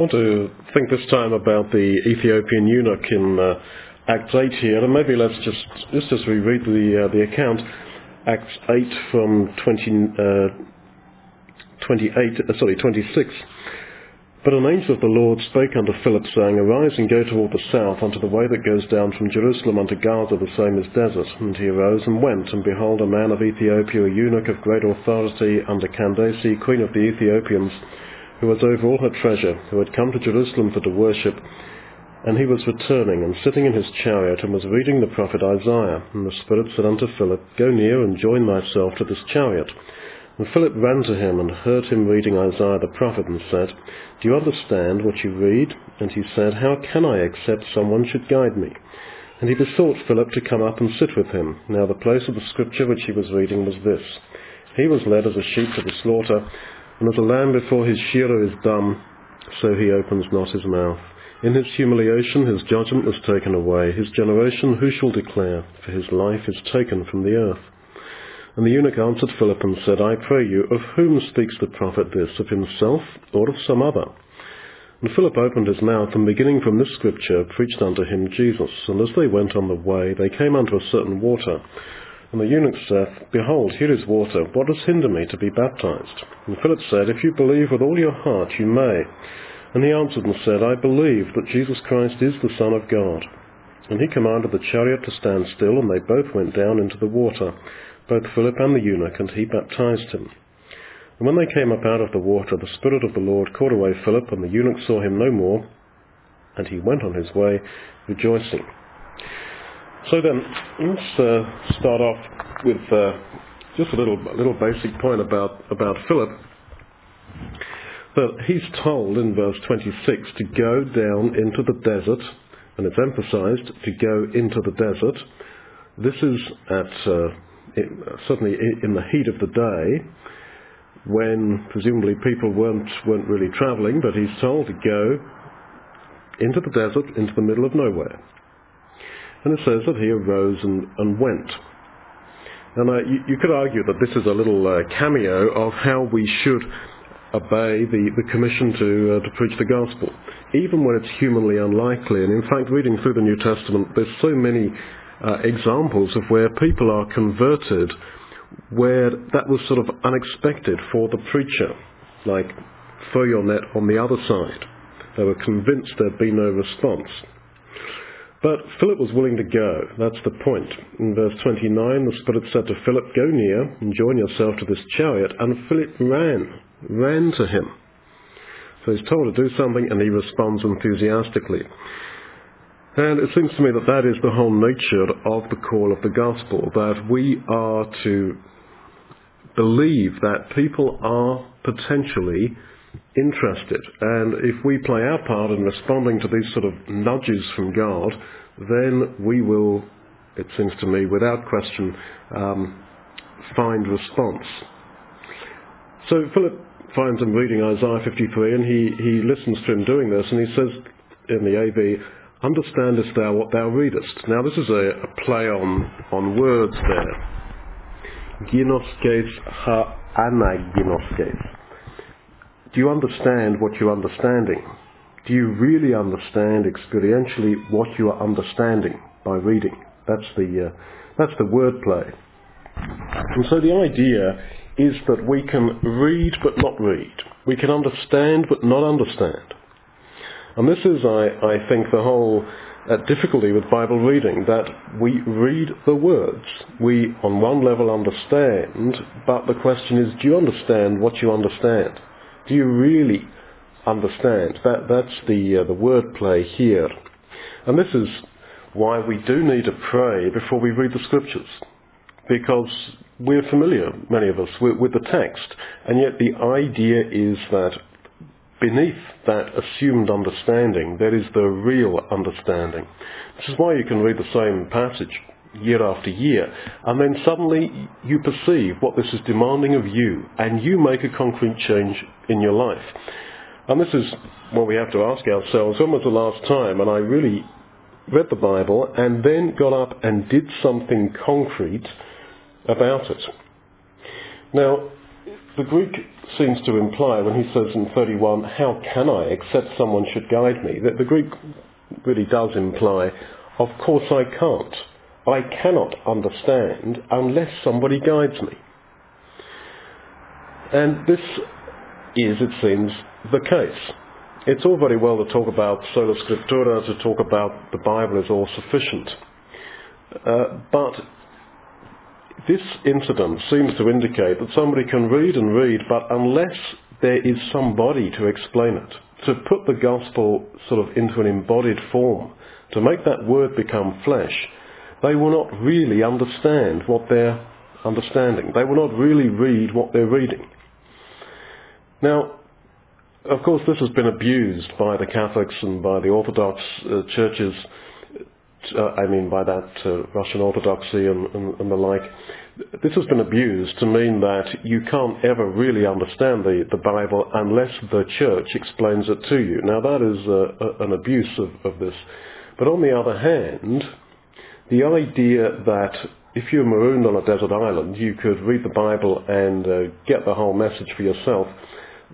I want to think this time about the Ethiopian eunuch in uh, Acts 8 here, and maybe let's just, just as we read the, uh, the account, Acts 8 from 20, uh, 28, uh, sorry, 26. But an angel of the Lord spake unto Philip, saying, Arise and go toward the south unto the way that goes down from Jerusalem unto Gaza, the same as desert. And he arose and went, and behold, a man of Ethiopia, a eunuch of great authority under Candace, queen of the Ethiopians, who was over all her treasure, who had come to Jerusalem for to worship. And he was returning, and sitting in his chariot, and was reading the prophet Isaiah. And the Spirit said unto Philip, Go near and join thyself to this chariot. And Philip ran to him and heard him reading Isaiah the prophet and said, Do you understand what you read? And he said, How can I except someone should guide me? And he besought Philip to come up and sit with him. Now the place of the scripture which he was reading was this. He was led as a sheep to the slaughter, and as a lamb before his shearer is dumb, so he opens not his mouth. In his humiliation his judgment was taken away. His generation who shall declare? For his life is taken from the earth. And the eunuch answered Philip and said, I pray you, of whom speaks the prophet this, of himself or of some other? And Philip opened his mouth, and beginning from this scripture, preached unto him Jesus. And as they went on the way, they came unto a certain water. And the eunuch saith, Behold, here is water. What does hinder me to be baptized? And Philip said, If you believe with all your heart, you may. And he answered and said, I believe that Jesus Christ is the Son of God. And he commanded the chariot to stand still, and they both went down into the water both Philip and the eunuch, and he baptized him. And when they came up out of the water, the Spirit of the Lord caught away Philip, and the eunuch saw him no more, and he went on his way rejoicing. So then, let's uh, start off with uh, just a little, little basic point about, about Philip. That he's told in verse 26 to go down into the desert, and it's emphasized to go into the desert. This is at uh, certainly in the heat of the day, when presumably people weren't, weren't really travelling, but he's told to go into the desert, into the middle of nowhere. And it says that he arose and, and went. And uh, you, you, could argue that this is a little uh, cameo of how we should obey the, the commission to, uh, to preach the gospel, even when it's humanly unlikely. And in fact, reading through the New Testament, there's so many uh, examples of where people are converted where that was sort of unexpected for the preacher, like net on the other side. They were convinced there'd be no response. But Philip was willing to go. That's the point. In verse 29, the Spirit said to Philip, Go near and join yourself to this chariot. And Philip ran, ran to him. So he's told to do something and he responds enthusiastically. And it seems to me that that is the whole nature of the call of the gospel, that we are to believe that people are potentially interested. And if we play our part in responding to these sort of nudges from God, then we will, it seems to me, without question, um, find response. So Philip finds him reading Isaiah 53 and he, he listens to him doing this and he says in the AV, Understandest thou what thou readest? Now this is a, a play on, on words there. Ginoskes ha anaginoskes. Do you understand what you're understanding? Do you really understand experientially what you are understanding by reading? That's the, uh, that's the word play. And so the idea is that we can read but not read. We can understand but not understand. And this is, I, I think, the whole uh, difficulty with Bible reading, that we read the words. We, on one level, understand, but the question is, do you understand what you understand? Do you really understand? That, that's the, uh, the word play here. And this is why we do need to pray before we read the scriptures. Because we're familiar, many of us, with, with the text. And yet the idea is that beneath that assumed understanding, there is the real understanding. This is why you can read the same passage year after year, and then suddenly you perceive what this is demanding of you, and you make a concrete change in your life. And this is what we have to ask ourselves, when was the last time, and I really read the Bible and then got up and did something concrete about it. Now, the Greek seems to imply when he says in 31, how can I except someone should guide me, that the Greek really does imply, of course I can't. I cannot understand unless somebody guides me. And this is, it seems, the case. It's all very well to talk about sola scriptura, to talk about the Bible is all sufficient. Uh, but this incident seems to indicate that somebody can read and read, but unless there is somebody to explain it, to put the gospel sort of into an embodied form, to make that word become flesh, they will not really understand what they're understanding. They will not really read what they're reading. Now, of course, this has been abused by the Catholics and by the Orthodox uh, churches. Uh, I mean, by that uh, Russian Orthodoxy and, and, and, the like. This has been abused to mean that you can't ever really understand the, the Bible unless the church explains it to you. Now, that is uh, an abuse of, of this. But on the other hand, the idea that if you're marooned on a desert island, you could read the Bible and uh, get the whole message for yourself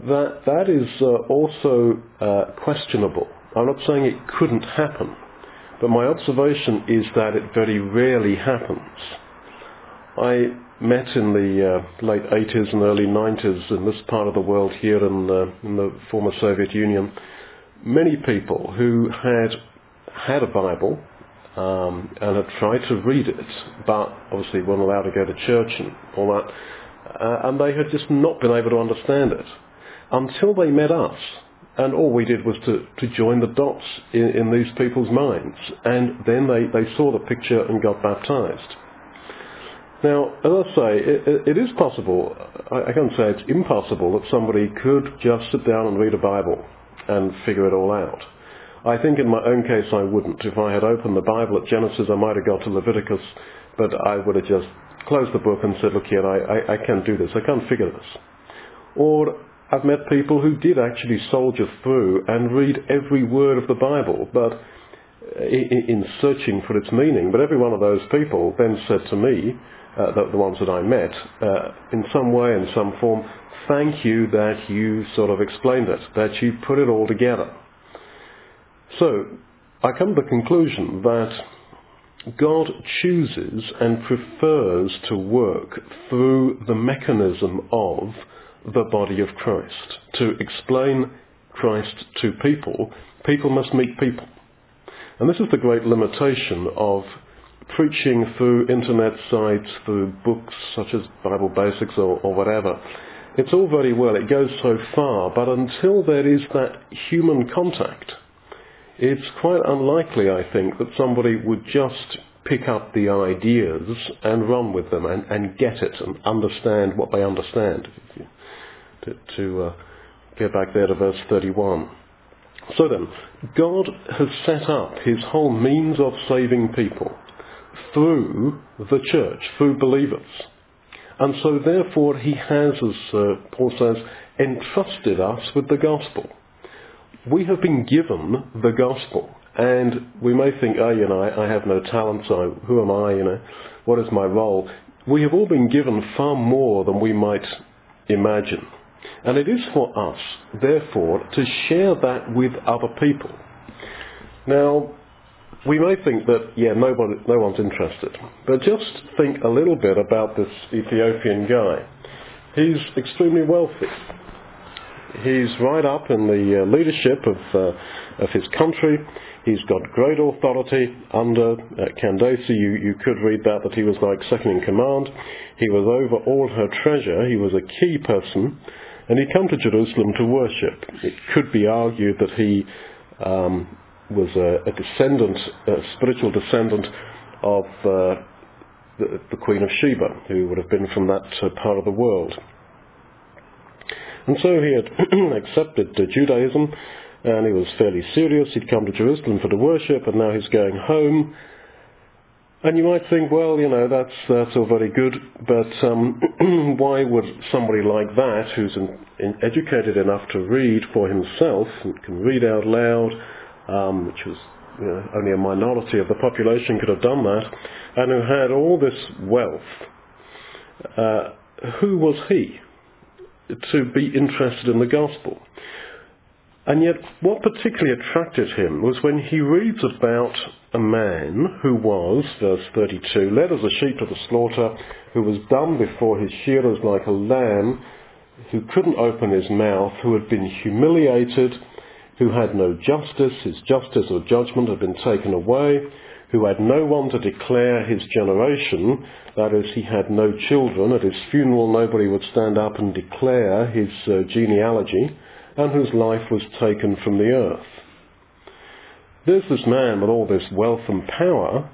that that is uh, also uh, questionable. I'm not saying it couldn't happen, but my observation is that it very rarely happens. I met in the uh, late 80s and early 90s in this part of the world here in, uh, in the former Soviet Union many people who had had a Bible um, and had tried to read it, but obviously weren't allowed to go to church and all that, uh, and they had just not been able to understand it until they met us. And all we did was to, to join the dots in, in these people's minds. And then they, they saw the picture and got baptized. Now, as I say, it, it is possible, I, I can't say it's impossible, that somebody could just sit down and read a Bible and figure it all out. I think in my own case I wouldn't. If I had opened the Bible at Genesis, I might have got to Leviticus, but I would have just closed the book and said, look here, I, I, I can't do this. I can't figure this. Or I've met people who did actually soldier through and read every word of the Bible, but in searching for its meaning. But every one of those people then said to me, uh, the, the, ones that I met, uh, in some way, in some form, thank you that you sort of explained it, that you put it all together. So, I come to the conclusion that God chooses and prefers to work through the mechanism of the body of Christ. To explain Christ to people, people must meet people. And this is the great limitation of preaching through internet sites, through books such as Bible Basics or, or whatever. It's all very well, it goes so far, but until there is that human contact, it's quite unlikely, I think, that somebody would just pick up the ideas and run with them and, and get it and understand what they understand to, to uh, get back there to verse 31. So then, God has set up his whole means of saving people through the church, through believers. And so therefore he has, as uh, Paul says, entrusted us with the gospel. We have been given the gospel. And we may think, oh, you know, I, have no talent, so who am I, you know, what is my role? We have all been given far more than we might imagine. And it is for us, therefore, to share that with other people. Now, we may think that, yeah, nobody, no one's interested. But just think a little bit about this Ethiopian guy. He's extremely wealthy. He's right up in the uh, leadership of, uh, of his country. He's got great authority under uh, Candace. You, you could read that, that he was like second in command. He was over all her treasure. He was a key person and he'd come to Jerusalem to worship. It could be argued that he um, was a, a, descendant, a spiritual descendant of uh, the, the, Queen of Sheba, who would have been from that uh, part of the world. And so he had accepted Judaism, and he was fairly serious. He'd come to Jerusalem for the worship, and now he's going home and you might think, well, you know, that's, that's all very good, but um, why would somebody like that, who's in, in educated enough to read for himself, and can read out loud, um, which was you know, only a minority of the population could have done that, and who had all this wealth, uh, who was he? To be interested in the gospel. And yet, what particularly attracted him was when he reads about a man who was, verse 32, led as a sheep to the slaughter, who was dumb before his shearers like a lamb, who couldn't open his mouth, who had been humiliated, who had no justice, his justice or judgment had been taken away, who had no one to declare his generation, that is, he had no children. At his funeral, nobody would stand up and declare his uh, genealogy, and whose life was taken from the earth. There's this man with all this wealth and power,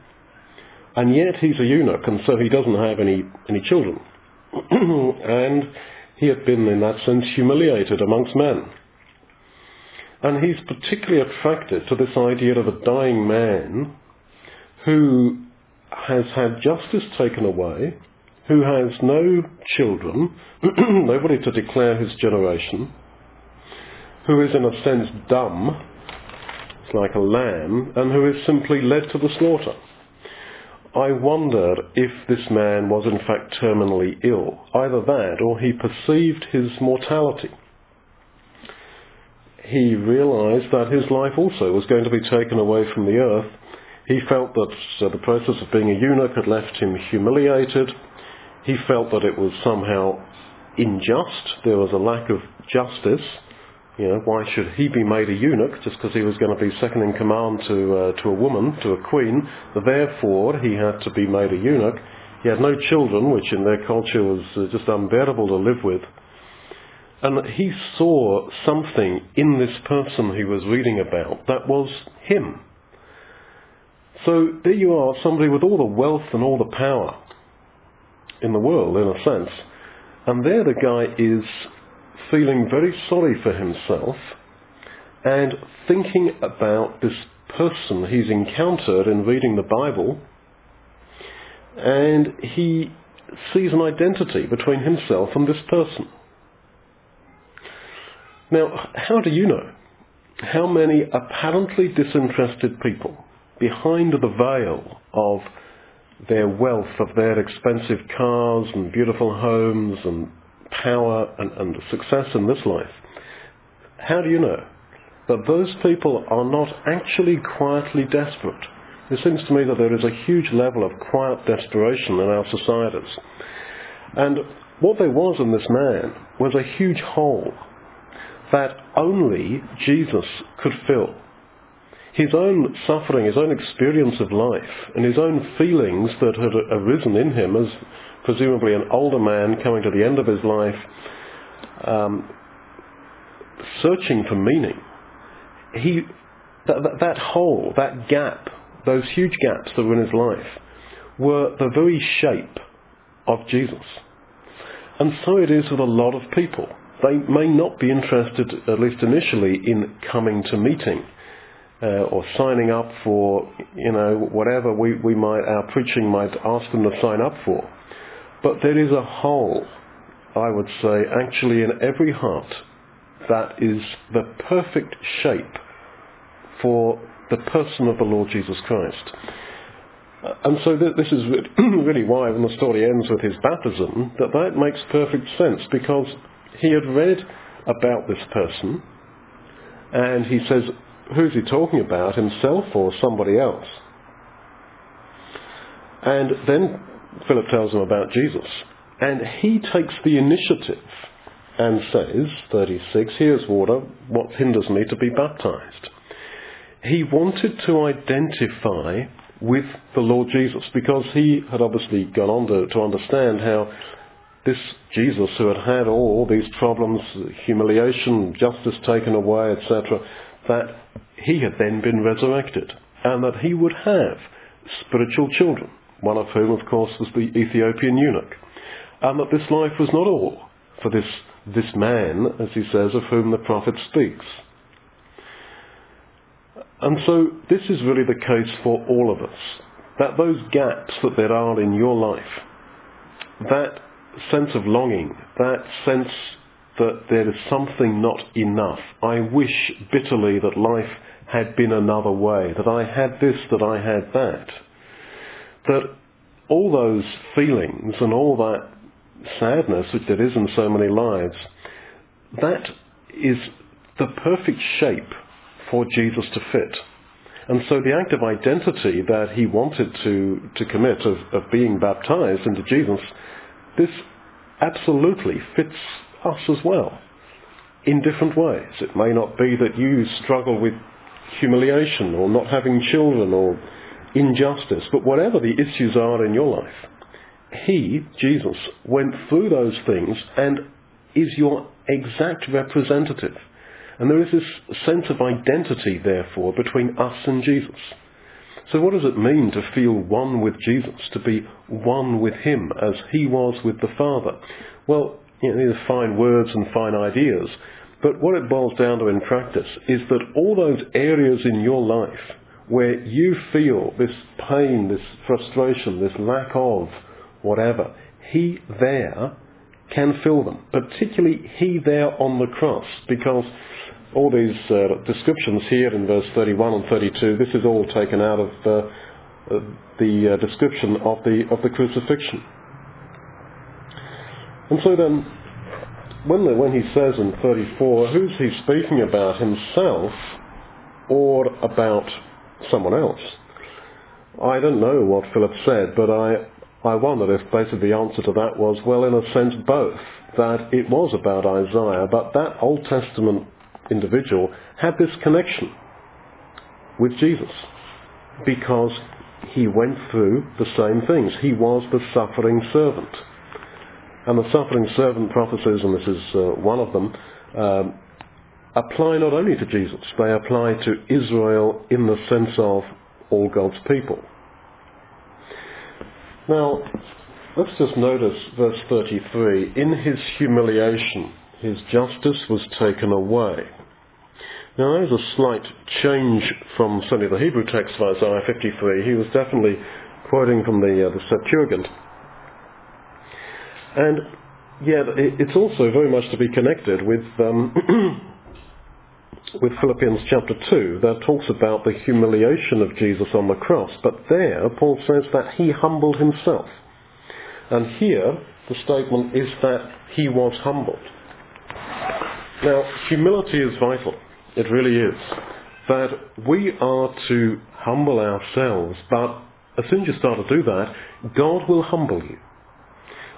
and yet he's a eunuch, and so he doesn't have any, any children. and he had been, in that sense, humiliated amongst men. And he's particularly attracted to this idea of a dying man who has had justice taken away, who has no children, nobody to declare his generation, who is in a sense dumb, like a lamb, and who is simply led to the slaughter. I wondered if this man was in fact terminally ill. Either that or he perceived his mortality. He realized that his life also was going to be taken away from the earth he felt that uh, the process of being a eunuch had left him humiliated. He felt that it was somehow unjust. There was a lack of justice. You know, why should he be made a eunuch just because he was going to be second in command to uh, to a woman, to a queen? Therefore, he had to be made a eunuch. He had no children, which in their culture was uh, just unbearable to live with. And he saw something in this person he was reading about that was him. So there you are, somebody with all the wealth and all the power in the world, in a sense. And there the guy is feeling very sorry for himself and thinking about this person he's encountered in reading the Bible. And he sees an identity between himself and this person. Now, how do you know? How many apparently disinterested people behind the veil of their wealth, of their expensive cars and beautiful homes and power and, and success in this life, how do you know that those people are not actually quietly desperate? It seems to me that there is a huge level of quiet desperation in our societies. And what there was in this man was a huge hole that only Jesus could fill his own suffering, his own experience of life, and his own feelings that had arisen in him as presumably an older man coming to the end of his life, um, searching for meaning. He, that, that, that hole, that gap, those huge gaps that were in his life, were the very shape of Jesus. And so it is with a lot of people. They may not be interested, at least initially, in coming to meeting uh, or signing up for, you know, whatever we, we might, our preaching might ask them to sign up for. But there is a hole, I would say, actually in every heart that is the perfect shape for the person of the Lord Jesus Christ. Uh, and so th- this is really why when the story ends with his baptism, that that makes perfect sense because he had read about this person and he says, who's he talking about, himself or somebody else? And then Philip tells him about Jesus. And he takes the initiative and says, 36, here's water, what hinders me to be baptized? He wanted to identify with the Lord Jesus because he had obviously gone on to, to understand how this Jesus who had had all these problems, humiliation, justice taken away, etc., that he had then been resurrected and that he would have spiritual children, one of whom, of course, was the Ethiopian eunuch, and that this life was not all for this, this man, as he says, of whom the prophet speaks. And so this is really the case for all of us, that those gaps that there are in your life, that sense of longing, that sense that there is something not enough. I wish bitterly that life had been another way, that I had this, that I had that. That all those feelings and all that sadness which there is in so many lives that is the perfect shape for Jesus to fit. And so the act of identity that he wanted to, to commit of, of being baptized into Jesus, this absolutely fits us as well in different ways. It may not be that you struggle with humiliation or not having children or injustice, but whatever the issues are in your life, he, Jesus, went through those things and is your exact representative. And there is this sense of identity, therefore, between us and Jesus. So what does it mean to feel one with Jesus, to be one with him as he was with the Father? Well, you know, these are fine words and fine ideas, but what it boils down to in practice is that all those areas in your life where you feel this pain, this frustration, this lack of whatever, he there can fill them. Particularly he there on the cross, because all these uh, descriptions here in verse 31 and 32, this is all taken out of uh, the uh, description of the, of the crucifixion. And so then, when, the, when he says in 34, who's he speaking about, himself or about someone else? I don't know what Philip said, but I, I wondered if basically the answer to that was, well, in a sense, both. That it was about Isaiah, but that Old Testament individual had this connection with Jesus because he went through the same things. He was the suffering servant. And the suffering servant prophecies, and this is uh, one of them, um, apply not only to Jesus, they apply to Israel in the sense of all God's people. Now, let's just notice verse 33. In his humiliation, his justice was taken away. Now there's a slight change from certainly the Hebrew text of Isaiah 53. He was definitely quoting from the, uh, the Septuagint. And yet it's also very much to be connected with, um, with Philippians chapter 2 that talks about the humiliation of Jesus on the cross. But there Paul says that he humbled himself. And here the statement is that he was humbled. Now, humility is vital. It really is. That we are to humble ourselves, but as soon as you start to do that, God will humble you.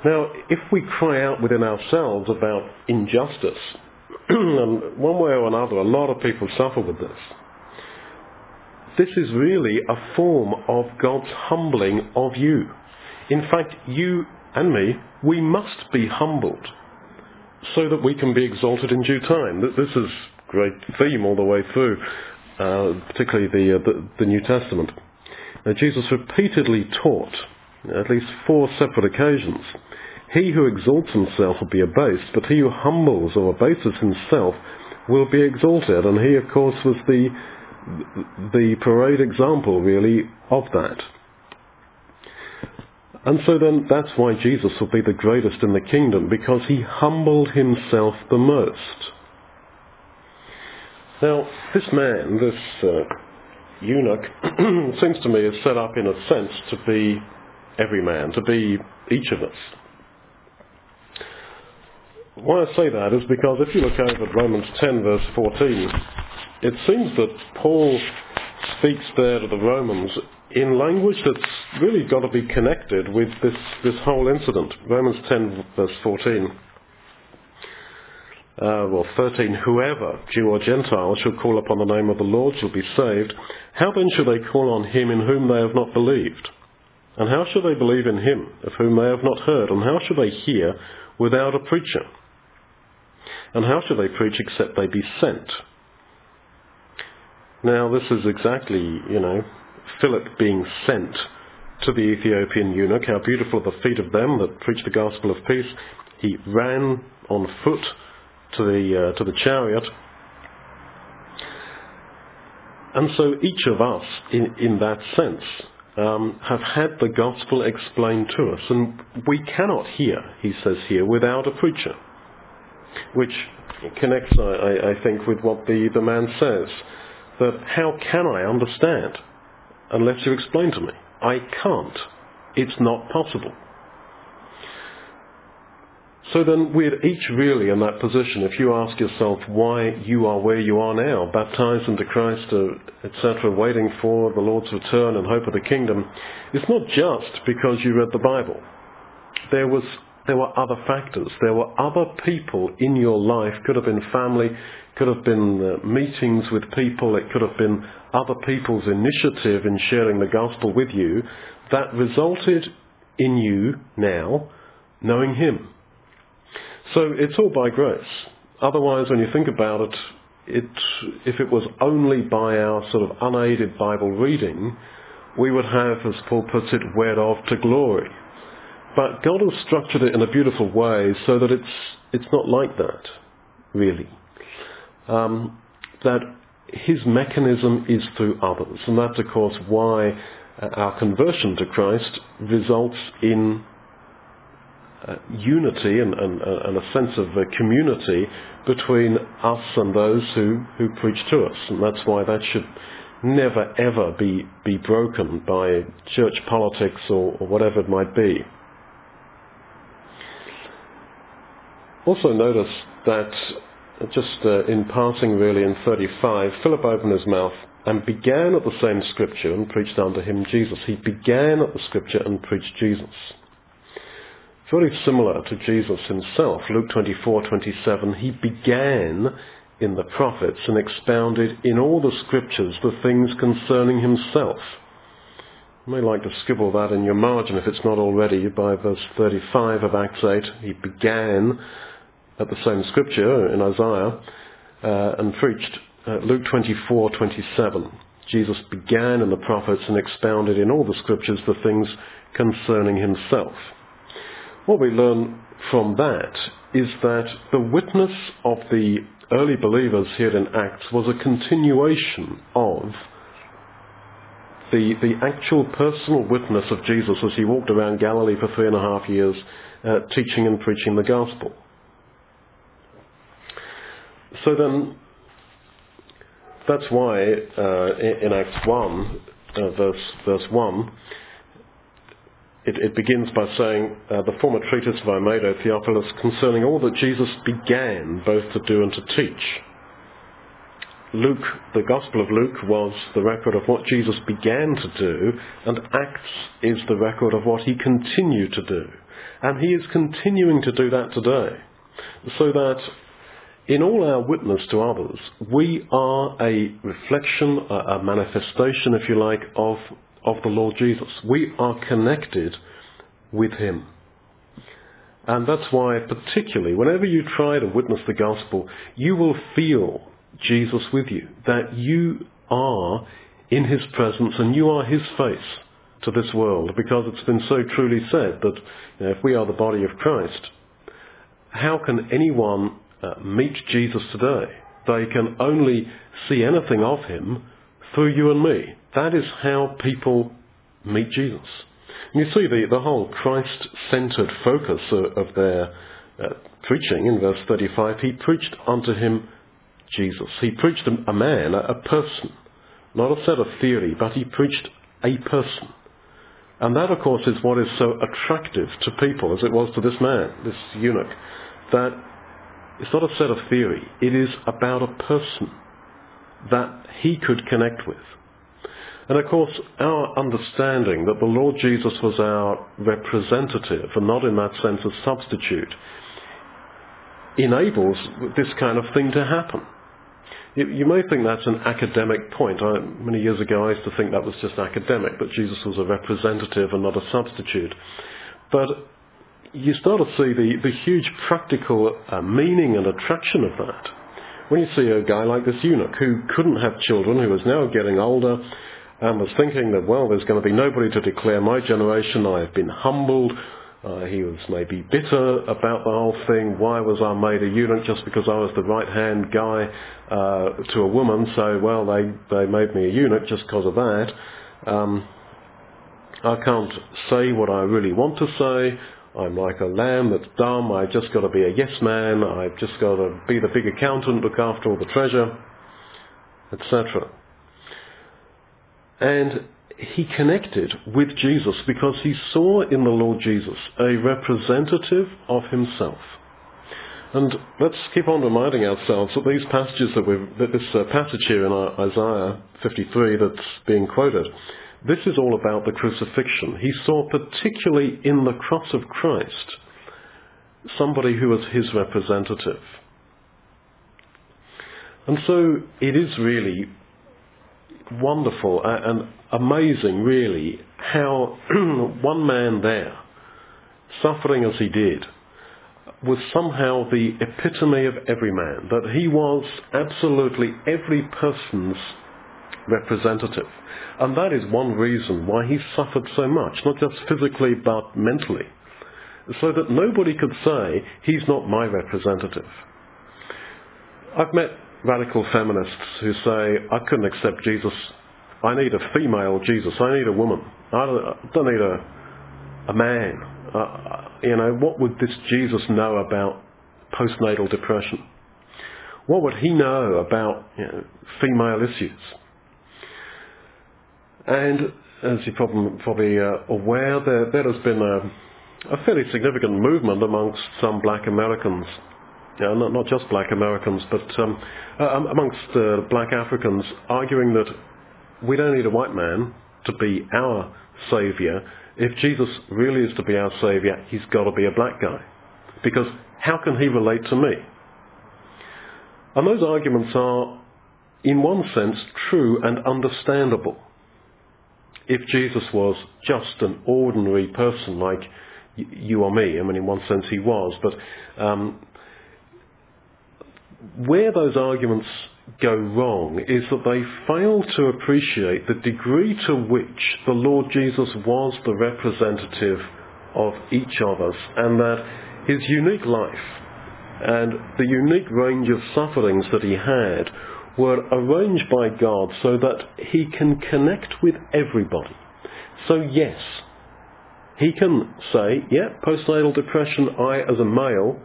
Now, if we cry out within ourselves about injustice, and one way or another, a lot of people suffer with this. This is really a form of God's humbling of you. In fact, you and me, we must be humbled so that we can be exalted in due time. This is a great theme all the way through, uh, particularly the, uh, the, the, New Testament. Now, Jesus repeatedly taught, at least four separate occasions, he who exalts himself will be abased, but he who humbles or abases himself will be exalted. And he, of course, was the, the parade example, really, of that. And so then that's why Jesus will be the greatest in the kingdom, because he humbled himself the most. Now, this man, this uh, eunuch, seems to me is set up in a sense to be every man, to be each of us. Why I say that is because if you look over at Romans 10 verse 14, it seems that Paul speaks there to the Romans in language that's really got to be connected with this, this whole incident. Romans 10 verse 14. Uh, well, 13, whoever, Jew or Gentile, shall call upon the name of the Lord shall be saved. How then shall they call on him in whom they have not believed? And how shall they believe in him of whom they have not heard? And how shall they hear without a preacher? And how shall they preach except they be sent? Now, this is exactly, you know, Philip being sent to the Ethiopian eunuch. How beautiful are the feet of them that preach the gospel of peace. He ran on foot to the, uh, to the chariot. And so each of us, in, in that sense, um, have had the gospel explained to us. And we cannot hear, he says here, without a preacher. Which connects, I, I think, with what the, the man says. That how can I understand? unless you explain to me. I can't. It's not possible. So then we're each really in that position. If you ask yourself why you are where you are now, baptized into Christ, uh, etc., waiting for the Lord's return and hope of the kingdom, it's not just because you read the Bible. There was there were other factors. There were other people in your life. Could have been family, could have been uh, meetings with people. It could have been other people's initiative in sharing the gospel with you that resulted in you now knowing Him. So it's all by grace. Otherwise, when you think about it, it, if it was only by our sort of unaided Bible reading, we would have, as Paul puts it, wed off to glory. But God has structured it in a beautiful way so that it's, it's not like that, really. Um, that his mechanism is through others. And that's, of course, why uh, our conversion to Christ results in uh, unity and, and, uh, and, a sense of a community between us and those who, who preach to us. And that's why that should never ever be, be broken by church politics or, or whatever it might be. Also notice that just uh, in passing really in 35, Philip opened his mouth and began at the same scripture and preached unto him Jesus. He began at the scripture and preached Jesus. Very similar to Jesus himself. Luke 24:27, he began in the prophets and expounded in all the scriptures the things concerning himself. You may like to scribble that in your margin if it's not already by verse 35 of Acts 8. He began at the same scripture in Isaiah uh, and preached uh, Luke 24:27. Jesus began in the prophets and expounded in all the scriptures the things concerning himself. What we learn from that is that the witness of the early believers here in Acts was a continuation of the, the actual personal witness of Jesus as he walked around Galilee for three and a half years uh, teaching and preaching the gospel. So then, that's why uh, in Acts 1, uh, verse, verse 1, it, it begins by saying, uh, the former treatise of I Theophilus, concerning all that Jesus began both to do and to teach. Luke, the Gospel of Luke, was the record of what Jesus began to do, and Acts is the record of what he continued to do. And he is continuing to do that today. So that in all our witness to others, we are a reflection, a manifestation, if you like, of, of the Lord Jesus. We are connected with Him. And that's why, particularly, whenever you try to witness the gospel, you will feel Jesus with you, that you are in His presence and you are His face to this world, because it's been so truly said that you know, if we are the body of Christ, how can anyone uh, meet Jesus today. They can only see anything of him through you and me. That is how people meet Jesus. And you see the, the whole Christ-centered focus of, of their uh, preaching in verse 35. He preached unto him Jesus. He preached a man, a person, not a set of theory, but he preached a person. And that, of course, is what is so attractive to people, as it was to this man, this eunuch, that it's not a set of theory. It is about a person that he could connect with. And of course, our understanding that the Lord Jesus was our representative and not in that sense a substitute enables this kind of thing to happen. You, you may think that's an academic point. I, many years ago I used to think that was just academic, that Jesus was a representative and not a substitute. But you start to see the, the huge practical uh, meaning and attraction of that. When you see a guy like this eunuch who couldn't have children, who is now getting older, and was thinking that, well, there's going to be nobody to declare my generation, I have been humbled, uh, he was maybe bitter about the whole thing. Why was I made a eunuch just because I was the right hand guy uh, to a woman? So, well, they, they made me a eunuch just because of that. Um, I can't say what I really want to say. I'm like a lamb that's dumb. I've just got to be a yes man. I've just got to be the big accountant, look after all the treasure, etc. And he connected with Jesus because he saw in the Lord Jesus a representative of himself. And let's keep on reminding ourselves that these passages that we that this uh, passage here in Isaiah 53 that's being quoted, this is all about the crucifixion. He saw particularly in the cross of Christ somebody who was his representative. And so it is really wonderful and amazing, really, how one man there, suffering as he did, was somehow the epitome of every man, that he was absolutely every person's representative. And that is one reason why he suffered so much, not just physically but mentally, so that nobody could say, he's not my representative. I've met radical feminists who say, I couldn't accept Jesus. I need a female Jesus. I need a woman. I don't need a, a man. Uh, you know, what would this Jesus know about postnatal depression? What would he know about you know, female issues? And as you're probably, probably uh, aware, there, there has been a, a fairly significant movement amongst some black Americans yeah, not, not just black Americans, but um, uh, amongst uh, black Africans, arguing that we don't need a white man to be our saviour. If Jesus really is to be our saviour, he's got to be a black guy. Because how can he relate to me? And those arguments are, in one sense, true and understandable. If Jesus was just an ordinary person like you or me, I mean, in one sense he was, but um, where those arguments go wrong is that they fail to appreciate the degree to which the Lord Jesus was the representative of each of us and that his unique life and the unique range of sufferings that he had were arranged by God so that he can connect with everybody. So yes, he can say, yeah, postnatal depression, I as a male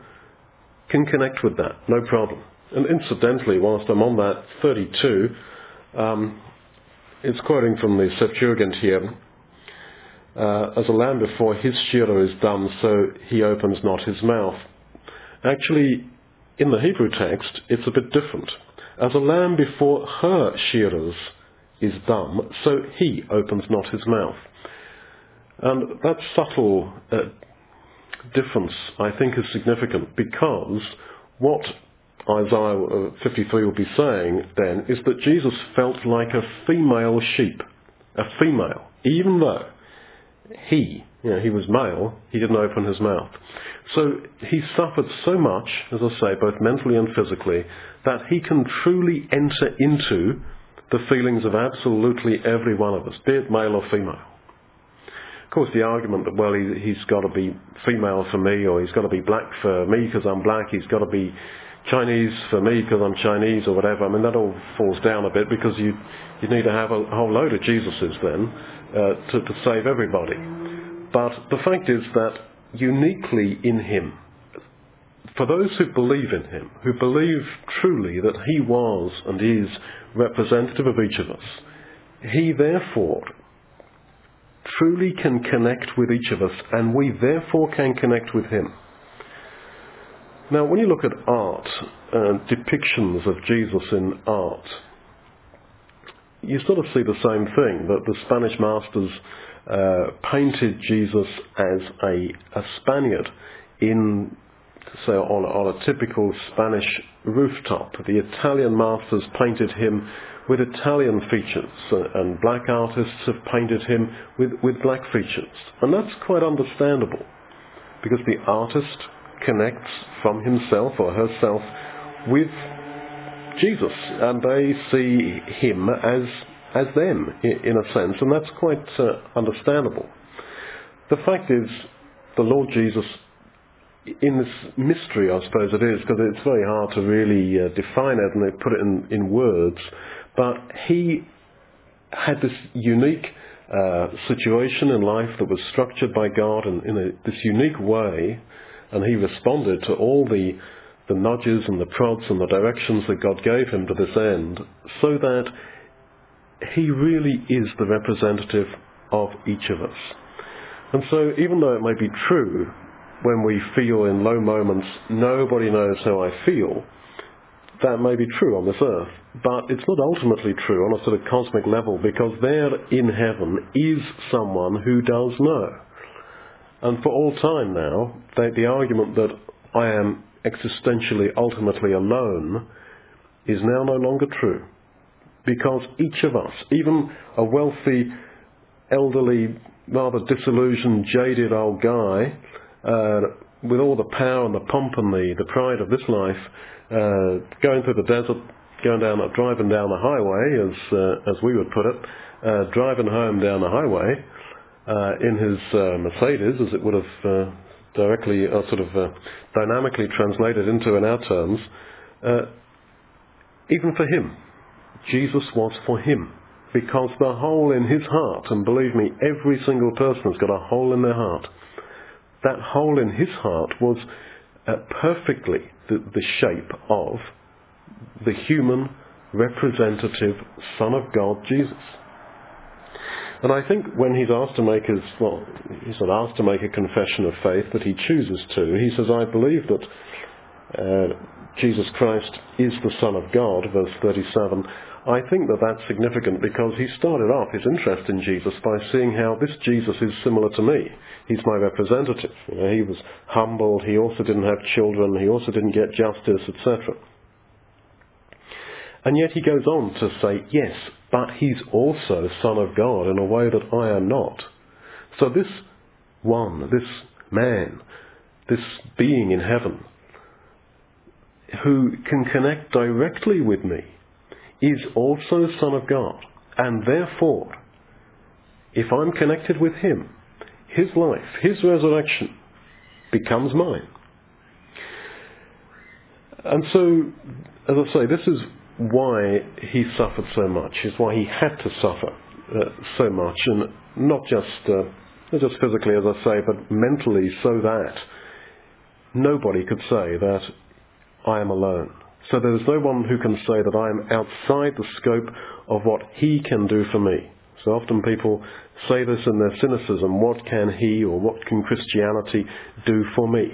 can connect with that, no problem. And incidentally, whilst I'm on that, 32, um, it's quoting from the Septuagint here. Uh, as a lamb before his shearer is dumb, so he opens not his mouth. Actually, in the Hebrew text, it's a bit different. As a lamb before her shearers is dumb, so he opens not his mouth. And that subtle uh, difference, I think, is significant because what Isaiah uh, 53 will be saying then is that Jesus felt like a female sheep, a female, even though he, you know, he was male, he didn't open his mouth. So he suffered so much, as I say, both mentally and physically, that he can truly enter into the feelings of absolutely every one of us, be it male or female. Of course, the argument that, well, he, has got to be female for me, or he's got to be black for me because I'm black, he's got to be Chinese for me because I'm Chinese or whatever. I mean, that all falls down a bit because you you need to have a whole load of Jesuses then uh, to, to save everybody. But the fact is that uniquely in Him, for those who believe in Him, who believe truly that He was and is representative of each of us, He therefore truly can connect with each of us, and we therefore can connect with Him. Now, when you look at art, uh, depictions of Jesus in art, you sort of see the same thing, that the Spanish masters uh, painted Jesus as a, a Spaniard in, say, on, on a typical Spanish rooftop. The Italian masters painted him with Italian features, uh, and black artists have painted him with, with black features. And that's quite understandable, because the artist connects from himself or herself with Jesus, and they see him as as them in a sense, and that's quite uh, understandable. The fact is, the Lord Jesus, in this mystery, I suppose it is, because it's very hard to really uh, define it and put it in, in words, but he had this unique uh, situation in life that was structured by God in, in a, this unique way and he responded to all the, the nudges and the prods and the directions that God gave him to this end, so that he really is the representative of each of us. And so even though it may be true when we feel in low moments, nobody knows how I feel, that may be true on this earth. But it's not ultimately true on a sort of cosmic level because there in heaven is someone who does know. And for all time now, the, the argument that I am existentially, ultimately alone is now no longer true. Because each of us, even a wealthy, elderly, rather disillusioned, jaded old guy, uh, with all the power and the pomp and the, the pride of this life, uh, going through the desert, going down, driving down the highway, as uh, as we would put it, uh, driving home down the highway uh, in his uh, Mercedes, as it would have directly, sort of dynamically translated into in our terms. even for him, Jesus was for him because the hole in his heart, and believe me, every single person has got a hole in their heart. That hole in his heart was uh, perfectly the, the shape of the human representative Son of God, Jesus. And I think when he's asked to make his, well, he's not asked to make a confession of faith, but he chooses to. He says, I believe that uh, Jesus Christ is the Son of God, verse 37. I think that that's significant because he started off his interest in Jesus by seeing how this Jesus is similar to me. He's my representative. You know, he was humble. He also didn't have children. He also didn't get justice, etc. And yet he goes on to say, yes, but he's also Son of God in a way that I am not. So this one, this man, this being in heaven, who can connect directly with me, is also Son of God. And therefore, if I'm connected with him, his life, his resurrection becomes mine. And so, as I say, this is why he suffered so much, is why he had to suffer uh, so much, and not just, uh, not just physically, as I say, but mentally, so that nobody could say that I am alone. So there is no one who can say that I am outside the scope of what he can do for me. So often people say this in their cynicism, what can he or what can Christianity do for me?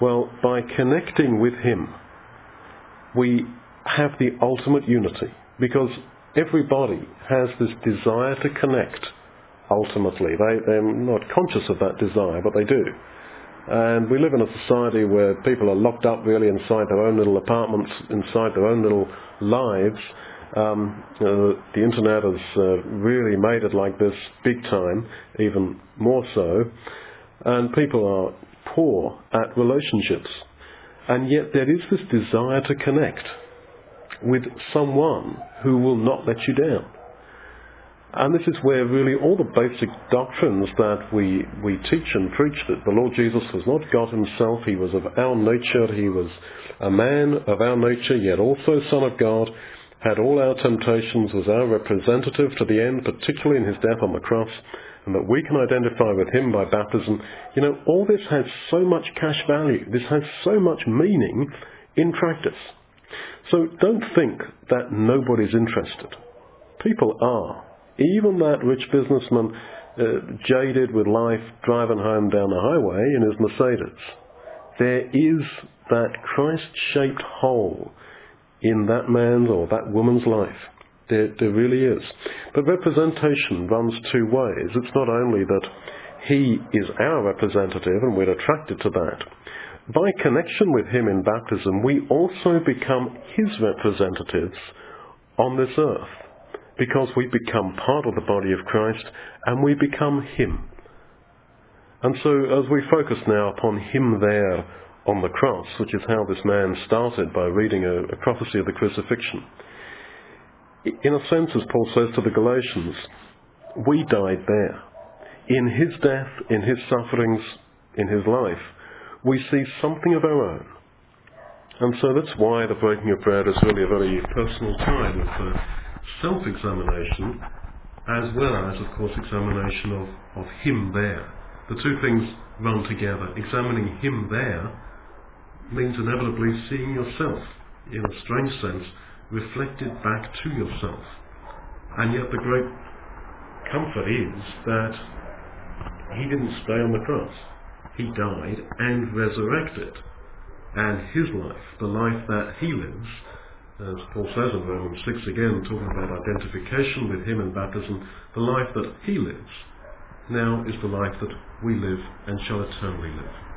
Well, by connecting with him, we have the ultimate unity because everybody has this desire to connect ultimately. They, they're not conscious of that desire, but they do. And we live in a society where people are locked up really inside their own little apartments, inside their own little lives. Um, uh, the internet has uh, really made it like this big time, even more so. And people are poor at relationships. And yet there is this desire to connect with someone who will not let you down. And this is where really all the basic doctrines that we, we teach and preach that the Lord Jesus was not God himself, he was of our nature, he was a man of our nature, yet also Son of God, had all our temptations, was our representative to the end, particularly in his death on the cross, and that we can identify with him by baptism. You know, all this has so much cash value. This has so much meaning in practice. So don't think that nobody's interested. People are. Even that rich businessman, uh, jaded with life, driving home down the highway in his Mercedes, there is that Christ-shaped hole in that man's or that woman's life. There, there really is. But representation runs two ways. It's not only that he is our representative and we're attracted to that. By connection with him in baptism, we also become his representatives on this earth because we become part of the body of Christ and we become Him. And so as we focus now upon Him there on the cross, which is how this man started by reading a, a prophecy of the crucifixion, in a sense, as Paul says to the Galatians, we died there. In his death, in his sufferings, in his life, we see something of our own. And so that's why the breaking of bread is really a very personal time of uh, self-examination as well as, of course, examination of, of Him there. The two things run together. Examining Him there means inevitably seeing yourself, in a strange sense, reflected back to yourself. And yet the great comfort is that he didn't stay on the cross. He died and resurrected. And his life, the life that he lives, as Paul says in Romans 6 again, talking about identification with him in baptism, the life that he lives now is the life that we live and shall eternally live.